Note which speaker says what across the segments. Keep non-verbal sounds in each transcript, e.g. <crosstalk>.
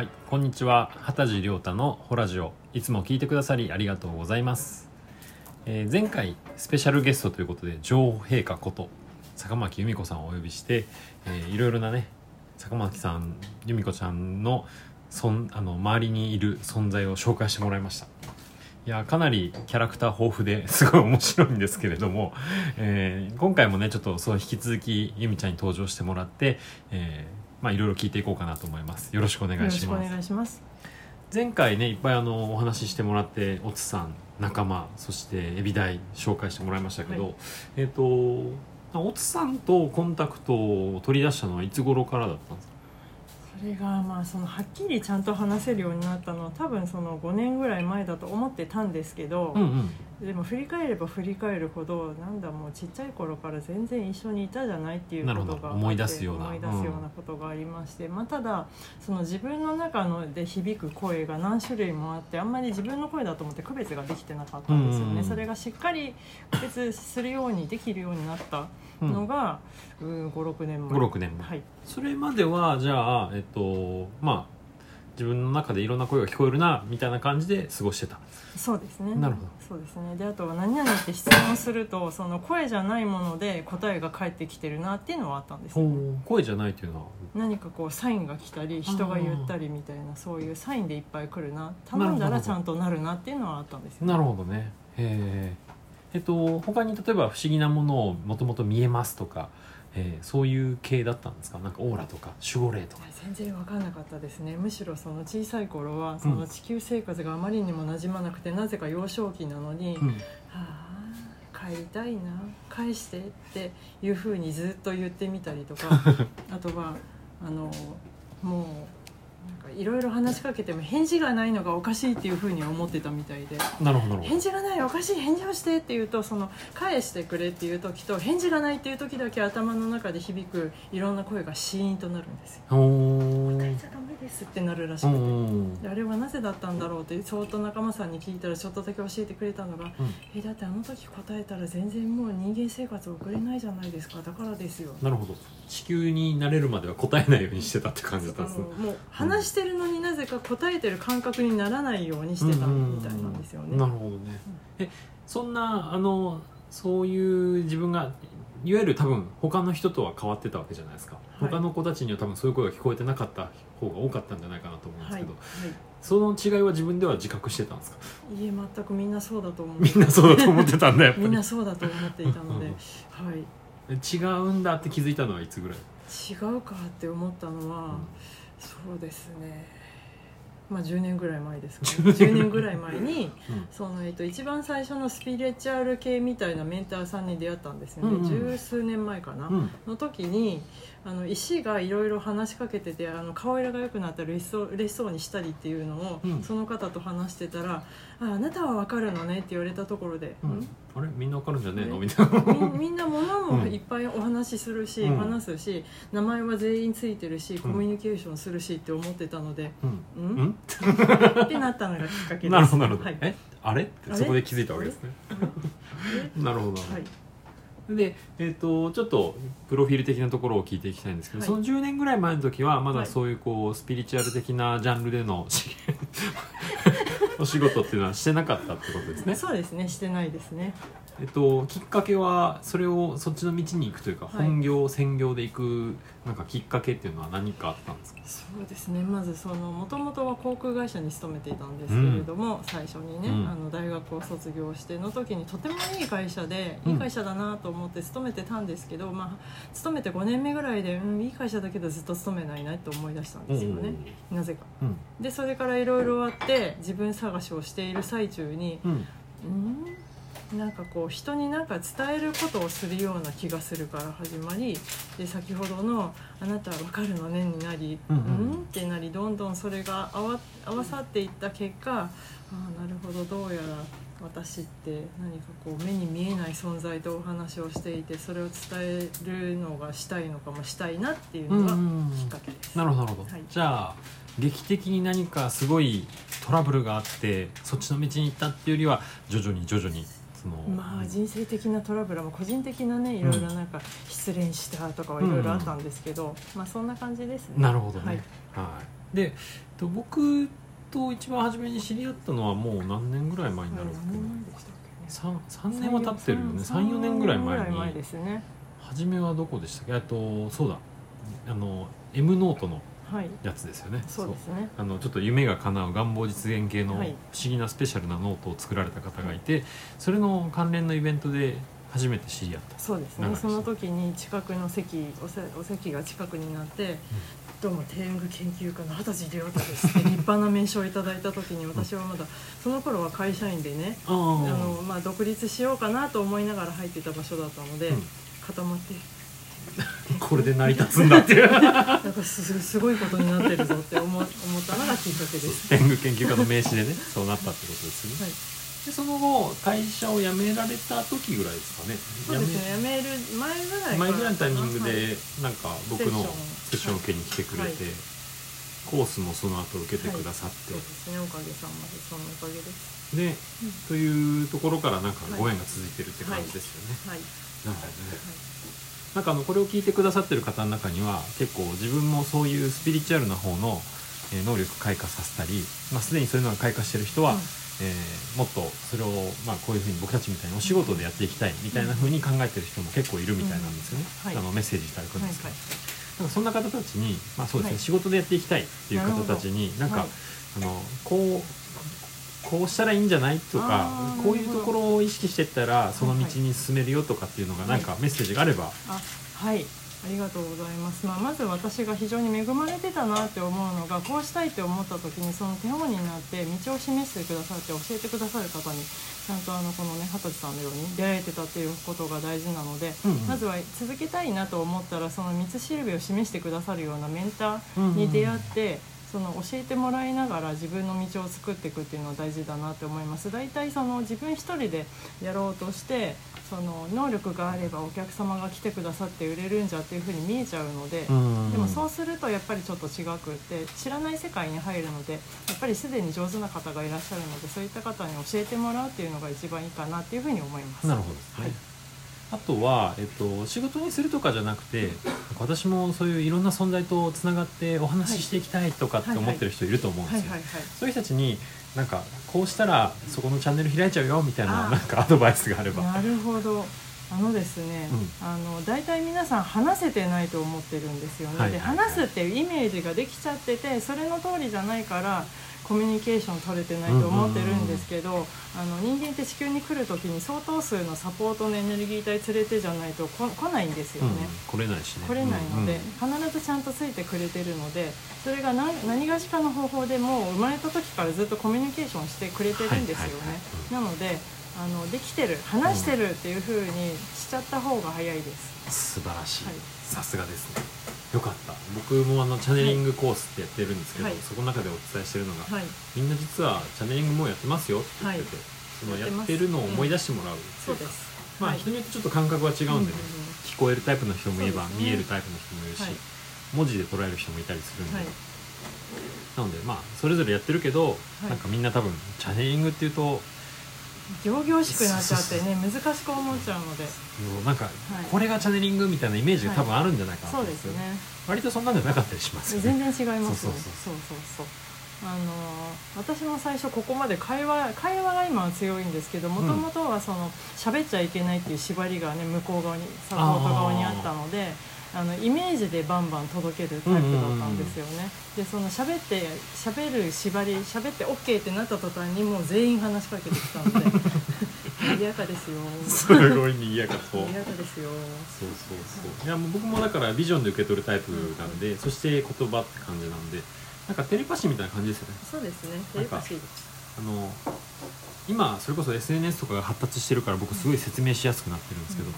Speaker 1: はい、こんにちは。畑地亮太のホラジオ。いつも聞いてくださりありがとうございます、えー前回スペシャルゲストということで女王陛下こと坂巻由美子さんをお呼びして、えーいろいろなね坂巻さん由美子ちゃんのそんあの周りにいる存在を紹介してもらいました。いやかなりキャラクター豊富で <laughs> すごい面白いんですけれども、えー今回もねちょっとそう引き続き由美ちゃんに登場してもらって、えーまあいろいろ聞いていこうかなと思います。よろしくお願いします。
Speaker 2: 願いします。
Speaker 1: 前回ねいっぱいあのお話ししてもらっておつさん仲間そしてエビダイ紹介してもらいましたけど、
Speaker 2: はい。
Speaker 1: えっ、とおつさんとコンタクトを取り出したのはいつ頃からだったんですか？
Speaker 2: それがまあそのはっきりちゃんと話せるようになったのは多分その5年ぐらい前だと思ってたんですけど、
Speaker 1: うんうん
Speaker 2: でも振り返れば振り返るほどなんだもうちっちゃい頃から全然一緒にいたじゃないっていうことが
Speaker 1: 思い出すような。
Speaker 2: 思い出すようなことがありまして、まあ、ただその自分の中ので響く声が何種類もあってあんまり自分の声だと思って区別ができてなかったんですよね、
Speaker 1: うんうんうん。
Speaker 2: それがしっかり区別するようにできるようになった
Speaker 1: うん
Speaker 2: のが、うん、56年前。
Speaker 1: 56年前。
Speaker 2: はい。
Speaker 1: それまではじゃあえっとまあ自分の中でいろんな声が聞こえるなみたいな感じで過ごしてた。
Speaker 2: そうですね。
Speaker 1: なるほど。
Speaker 2: そうですね。であとは何々って質問するとその声じゃないもので答えが返ってきてるなっていうのはあったんです
Speaker 1: 声じゃないというのは？
Speaker 2: 何かこうサインが来たり人が言ったりみたいなそういうサインでいっぱい来るな。頼んだらちゃんとなるなっていうのはあったんですよ。
Speaker 1: なるほどね。へええっと他に例えば不思議なものをもともと見えますとか、えーそういう系だったんですか？なんかオーラとか守護霊とか。
Speaker 2: 全然分かんなかったですね。むしろその小さい頃はその地球生活があまりにも馴染まなくてなぜか幼少期なのに、
Speaker 1: うん。
Speaker 2: はあ帰りたいな返してっていうふうにずっと言ってみたりとか <laughs> あとはあのもういろいろ話しかけても返事がないのがおかしいっていうふうに思ってたみたいで。
Speaker 1: なるほど。
Speaker 2: 返事がないおかしい返事をしてって言うとその返してくれっていう時と返事がないっていう時だけ頭の中で響くいろんな声がシーンとなるんですよ。
Speaker 1: どおー
Speaker 2: じゃダメですってなるらし
Speaker 1: う
Speaker 2: くて。
Speaker 1: ん
Speaker 2: であれはなぜだったんだろうって相当仲間さんに聞いたらちょっとだけ教えてくれたのが
Speaker 1: うん「
Speaker 2: えだってあの時答えたら全然もう人間生活を送れないじゃないですかだからですよ」
Speaker 1: なるほど。地球になれるまでは答えないようにしてたって感じだったんですね。
Speaker 2: あのもう話してるのになぜか答えてる感覚にならないようにしてたみたいなんですよね。
Speaker 1: なるほどね、えそんなあのそういう自分がいわゆる多分他の人とは変わってたわけじゃないですか、
Speaker 2: はい。
Speaker 1: 他の子たちには多分そういう声が聞こえてなかった方が多かったんじゃないかなと思うんです
Speaker 2: はい、
Speaker 1: けど、
Speaker 2: は
Speaker 1: その違いは自分では自覚してたんですか？
Speaker 2: い、いえ全くみんなそうだと思う
Speaker 1: みんなそうだと思ってたんだやっぱり
Speaker 2: みんなそうだと思っていたので、
Speaker 1: うん <laughs>
Speaker 2: はい、
Speaker 1: 違うんだって気づいたのはいつぐらい？
Speaker 2: 違うかって思ったのは、そうですねまあ10年ぐらい前ですか、ね、<laughs>
Speaker 1: 10
Speaker 2: 10年ぐらい前に
Speaker 1: うん。
Speaker 2: その、えっと、一番最初のスピリチュアル系みたいなメンターさんに出会ったんですよね、
Speaker 1: うんうん。
Speaker 2: 十数年前かな、
Speaker 1: うん。
Speaker 2: の時にあの石がいろいろ話しかけててあの顔色が良くなったら嬉しそう嬉しそうにしたりっていうのを、
Speaker 1: うん。
Speaker 2: その方と話してたら「ああなたは分かるのね」って言われたところで「
Speaker 1: うん。
Speaker 2: ん？
Speaker 1: あれ？みんなわかるんじゃねえの？
Speaker 2: ね。
Speaker 1: みたいな。
Speaker 2: みみんな物もいっぱいお話しするし、
Speaker 1: うん。
Speaker 2: 話すし名前は全員ついてるしコミュニケーションするしって思ってたので、
Speaker 1: うん。
Speaker 2: うん？
Speaker 1: うん？
Speaker 2: ってなったのがきっかけです。<laughs>
Speaker 1: なるほどなるほど、
Speaker 2: はい、
Speaker 1: え？あれってそこで気づいたわけですね。<laughs> なるほど、
Speaker 2: はい
Speaker 1: で、えー、とちょっとプロフィール的なところを聞いていきたいんですけど、
Speaker 2: はい。
Speaker 1: その10年ぐらい前の時はまだ
Speaker 2: はい。
Speaker 1: そういうこうスピリチュアル的なジャンルでのし <laughs> お仕事っていうのはしてなかったってことですね、
Speaker 2: そうですねしてないですね
Speaker 1: えっと、きっかけはそれをそっちの道に行くというか、
Speaker 2: はい。
Speaker 1: 本業専業で行くなんかきっかけっていうのは何かあったんですか？
Speaker 2: そうですね。まずそのもともとは航空会社に勤めていたんですけれども、最初にね、
Speaker 1: うん。
Speaker 2: あの大学を卒業しての時にとてもいい会社で、
Speaker 1: うん。
Speaker 2: いい会社だなと思って勤めてたんですけど、まあ、勤めて5年目ぐらいで、うん、いい会社だけどずっと勤めないなと思い出したんですよね、なぜか。
Speaker 1: うん。
Speaker 2: でそれからいろいろあって自分探しをしている最中に
Speaker 1: うん。
Speaker 2: うん？なんかこう人に何か伝えることをするような気がするから始まりで先ほどの「あなたは分かるのね」になり「
Speaker 1: う
Speaker 2: うん。ん
Speaker 1: うん
Speaker 2: ってなりどんどんそれが合わ合わさっていった結果ああなるほどどうやら私って何かこう目に見えない存在とお話をしていてそれを伝えるのがしたいのかもしたいなっていうのがきっかけです。
Speaker 1: なるほどなるほど、
Speaker 2: はい。
Speaker 1: じゃあ劇的に何かすごいトラブルがあってそっちの道に行ったっていうよりは徐々に徐々にその
Speaker 2: まあ人生的なトラブルも個人的なねいろいろなんか失恋したとかはいろいろあったんですけど、まあそんな感じですね。
Speaker 1: なるほどね、
Speaker 2: はい。
Speaker 1: はい。でえっと僕と一番初めに知り合ったのはもう何年ぐらい前になるんですけど 3, 3年は経ってるよね。34年ぐらい前に。
Speaker 2: 三四年ぐらい前ですね。
Speaker 1: 初めはどこでしたっけ？えっとそうだ。あの M ノートの
Speaker 2: はい
Speaker 1: やつですよね。
Speaker 2: そうですね。
Speaker 1: あのちょっと夢が叶う願望実現系の不
Speaker 2: はい。
Speaker 1: 思議なスペシャルなノートを作られた方がいてそれの関連のイベントで初めて知り合った。
Speaker 2: そうですね。その時に近くの席おせお席が近くになって「どうも天狗研究家の二十歳亮太です」っ <laughs> て立派な名称をいただいた時に私はまだその頃は会社員でね
Speaker 1: あ
Speaker 2: あの、まあ、独立しようかなと思いながら入っていた場所だったので、
Speaker 1: うん。
Speaker 2: 固まって
Speaker 1: これで成り立つんだっていう。<laughs>
Speaker 2: なんかすすごいことになってるぞって思思ったのがきっかけです。
Speaker 1: 天狗研究家の名刺でねそうなったってことですよね、
Speaker 2: はい。
Speaker 1: でその後会社を辞められた時ぐらいですかね。
Speaker 2: そうですね、辞める前ぐらい
Speaker 1: 前ぐらいのタイミング
Speaker 2: はい。
Speaker 1: でなんか僕のセッション。を受けに来てくれて、
Speaker 2: はい。
Speaker 1: コースもその後受けてくださって、
Speaker 2: そうですね、おかげさまでそのおかげです。
Speaker 1: で、というところからなんか
Speaker 2: はい
Speaker 1: ご縁が続いてるって感じですよね、
Speaker 2: はい、
Speaker 1: なるほどねなんかあのこれを聞いてくださってる方の中には結構自分もそういうスピリチュアルな方のえー能力開花させたり、まあ、すでにそういうのが開花してる人は、
Speaker 2: うん。
Speaker 1: えーもっとそれを、まあ、こういうふうに僕たちみたいにお仕事でやっていきたいみたいなふうに考えてる人も結構いるみたいなんですよね、
Speaker 2: うん。はい。
Speaker 1: あのメッセージいただくん
Speaker 2: はい、
Speaker 1: ですけど、
Speaker 2: はい、
Speaker 1: なんかそんな方たちに、まあそうですね
Speaker 2: はい。
Speaker 1: 仕事でやっていきたいっていう方たちになんか、
Speaker 2: はい。
Speaker 1: あのこうこうしたらいいんじゃない？とかこういうところを意識してったらその道に進めるよとかっていうのがなんかメッセージがあれば、
Speaker 2: あ、はい。ありがとうございます、まあ、まず私が非常に恵まれてたなって思うのがこうしたいって思った時にその手本になって道を示してくださって教えてくださる方にちゃんとあのこのね二十歳さんのように出会えてたっていうことが大事なので、
Speaker 1: うんうん。
Speaker 2: まずは続けたいなと思ったらその道しるべを示してくださるようなメンターに出会って、その教えてもらいながら自分の道を作っていくっていうのは大事だなって思います。大体その自分一人でやろうとしてその能力があればお客様が来てくださって売れるんじゃっていうふうに見えちゃうので、
Speaker 1: うん。
Speaker 2: でもそうするとやっぱりちょっと違くって知らない世界に入るのでやっぱりすでに上手な方がいらっしゃるのでそういった方に教えてもらうっていうのが一番いいかなっていうふうに思います。
Speaker 1: なるほど。ですね、
Speaker 2: はい
Speaker 1: あとは、えっと、仕事にするとかじゃなくて私もそういういろんな存在とつながってお話ししていきたいとかって思ってる人いると思うんですよ、そういう人たちになんかこうしたらそこのチャンネル開いちゃうよみたいななんかアドバイスがあれば。
Speaker 2: なるほど。あのですね、
Speaker 1: う
Speaker 2: あの大体皆さん話せてないと思ってるんですよね、で話すっていうイメージができちゃっててそれの通りじゃないからコミュニケーション取れてないと思ってるんですけど、あの人間って地球に来る時に相当数のサポートのエネルギー体連れてじゃないとこ来ないんですよ
Speaker 1: うん。
Speaker 2: ね。
Speaker 1: 来れないしね。
Speaker 2: 来れないので、
Speaker 1: うん
Speaker 2: 必ずちゃんとついてくれてるのでそれが何何がしかの方法でもう生まれた時からずっとコミュニケーションしてくれてるんですよね、
Speaker 1: はいはいはい。
Speaker 2: なのであのできてる話してるっていう風にしちゃった方が早いです、
Speaker 1: 素晴らしい、
Speaker 2: はい。
Speaker 1: さすがですねよかった。僕もあのチャネリングコースってやってるんですけど、
Speaker 2: はい。
Speaker 1: そこの中でお伝えしてるのが、
Speaker 2: はい。
Speaker 1: みんな実はチャネリングもうやってますよって言ってて、そのやってるのを思い出してもらうっていうか
Speaker 2: そうです。
Speaker 1: まあ、
Speaker 2: はい。
Speaker 1: 人によってちょっと感覚は違うんでね、聞こえるタイプの人もいれば、
Speaker 2: ね。
Speaker 1: 見えるタイプの人もいるし、
Speaker 2: はい。
Speaker 1: 文字で捉える人もいたりするんで、
Speaker 2: はい。
Speaker 1: なのでまあそれぞれやってるけど、
Speaker 2: い。
Speaker 1: なんかみんな多分チャネリングっていうと
Speaker 2: 行々しくなっちゃってね難しく思っちゃうので。
Speaker 1: なんか、
Speaker 2: い。
Speaker 1: これがチャネリングみたいなイメージが多分あるんじゃないかなと
Speaker 2: そう
Speaker 1: 思うんです
Speaker 2: ね。
Speaker 1: 割とそんなんじゃなかったりしますよね。
Speaker 2: 全然違います
Speaker 1: そう
Speaker 2: ね
Speaker 1: そう。
Speaker 2: そうそうあのー私も最初ここまで会話会話が今は強いんですけどもともとはその喋っちゃいけないっていう縛りがね向こう側にサポート側にあったのであのイメージでバンバン届けるタイプだったんですよね、でその喋って喋る縛り喋って OK ってなった途端にもう全員話しかけてきたので <laughs> 賑やかですよ。
Speaker 1: すごい賑やかそう。
Speaker 2: 賑やかですよ。
Speaker 1: そうそうそう。いやもう僕もだからビジョンで受け取るタイプなんで、そして言葉って感じなんでなんかテレパシーみたいな感じですよね。
Speaker 2: そうですね。テレパシーです。
Speaker 1: あの今それこそ SNS とかが発達してるから僕すごい説明しやすくなってるんですけど、
Speaker 2: うん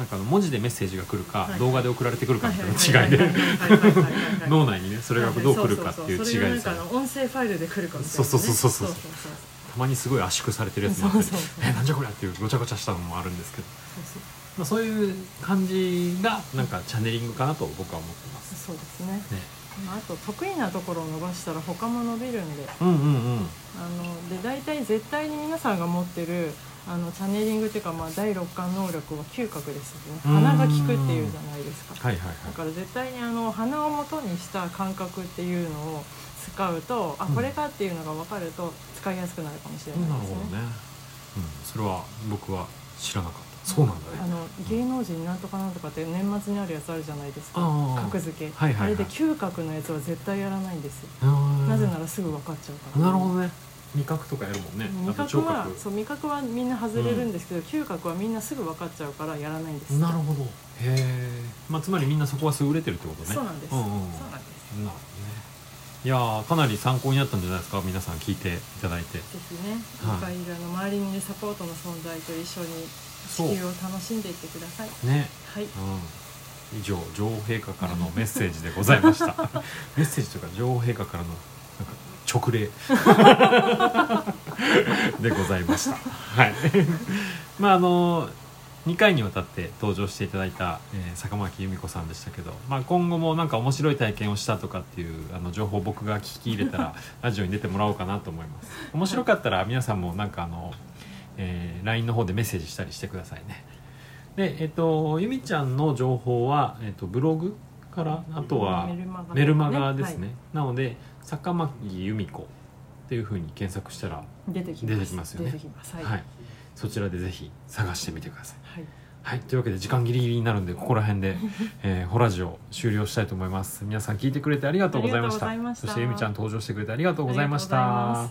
Speaker 1: なんか文字でメッセージが来るか、
Speaker 2: はい
Speaker 1: 動画で送られてくるかみたいな違いで。脳内にねそれがどう来るかっていう違いですよね。
Speaker 2: 音声ファイルで来るかみたいな、ね、
Speaker 1: そうそうそうそうそう。たまにすごい圧縮されてるやつもあってえなんじゃこりゃっていうごちゃごちゃしたのもあるんですけど、
Speaker 2: そう
Speaker 1: まあ、そういう感じがなんかチャネリングかなと僕は思ってます。
Speaker 2: そうですね、
Speaker 1: ね。
Speaker 2: まあ、あと得意なところを伸ばしたら他も伸びるんで。
Speaker 1: うんうんうん。
Speaker 2: あので大体絶対に皆さんが持ってるあのチャネリングっていうか、まあ、第六感能力は嗅覚ですよね。
Speaker 1: うん。
Speaker 2: 鼻が効くっていうじゃないですか。
Speaker 1: はいはいはい。
Speaker 2: だから絶対にあの鼻を元にした感覚っていうのを使うとあ
Speaker 1: うん。
Speaker 2: これかっていうのが分かると使いやすくなるかもしれないですね。
Speaker 1: なるほどね、うん、それは僕は知らなかった。そうなんだね。
Speaker 2: あの芸能人なんとかなんとかって年末にあるやつあるじゃないですか。格付け、
Speaker 1: はいはいはい。
Speaker 2: あれで嗅覚のやつは絶対やらないんですなぜならすぐ分かっちゃうから。
Speaker 1: なるほどね味覚とかやるもんね。
Speaker 2: 味覚は
Speaker 1: 覚。
Speaker 2: そう味覚はみんな外れるんですけど、嗅覚はみんなすぐ分かっちゃうからやらないんです
Speaker 1: なるほど。へえ、まあ、つまりみんなそこは優れてるってことね。
Speaker 2: そうなんです、
Speaker 1: うんうん
Speaker 2: そうなんです。
Speaker 1: なるほどね。いやーかなり参考になったんじゃないですか？皆さん聞いていただいて。
Speaker 2: ぜひね、
Speaker 1: はい。
Speaker 2: いの周りにいるサポートの存在と一緒に地球を楽しんでいってください。
Speaker 1: ね。
Speaker 2: はい。
Speaker 1: うん、以上女王陛下からのメッセージでございました。<laughs> メッセージというか女王陛下からのなんか直令。<laughs> でございました。はい。<laughs> まああの2回にわたって登場していただいた、えー坂巻由美子さんでしたけど、まあ、今後もなんか面白い体験をしたとかっていうあの情報を僕が聞き入れたら <laughs> ラジオに出てもらおうかなと思います。面白かったら皆さんもなんかあの、えー LINE の方でメッセージしたりしてくださいね。でえっと由美ちゃんの情報は、えっと、ブログからあとは
Speaker 2: メルマガ
Speaker 1: ですね、
Speaker 2: はい。
Speaker 1: なので坂巻由美子っていうふうに検索したら、
Speaker 2: 出てきます。
Speaker 1: よね。
Speaker 2: はい、
Speaker 1: はい。そちらでぜひ探してみてください。
Speaker 2: はい。
Speaker 1: はい、というわけで時間ギリギリになるんでここら辺で、<laughs> えー、ホラジオ終了したいと思います。皆さん聞いてくれてありがとうございました。そして由美ちゃん登場してくれてありがとうございました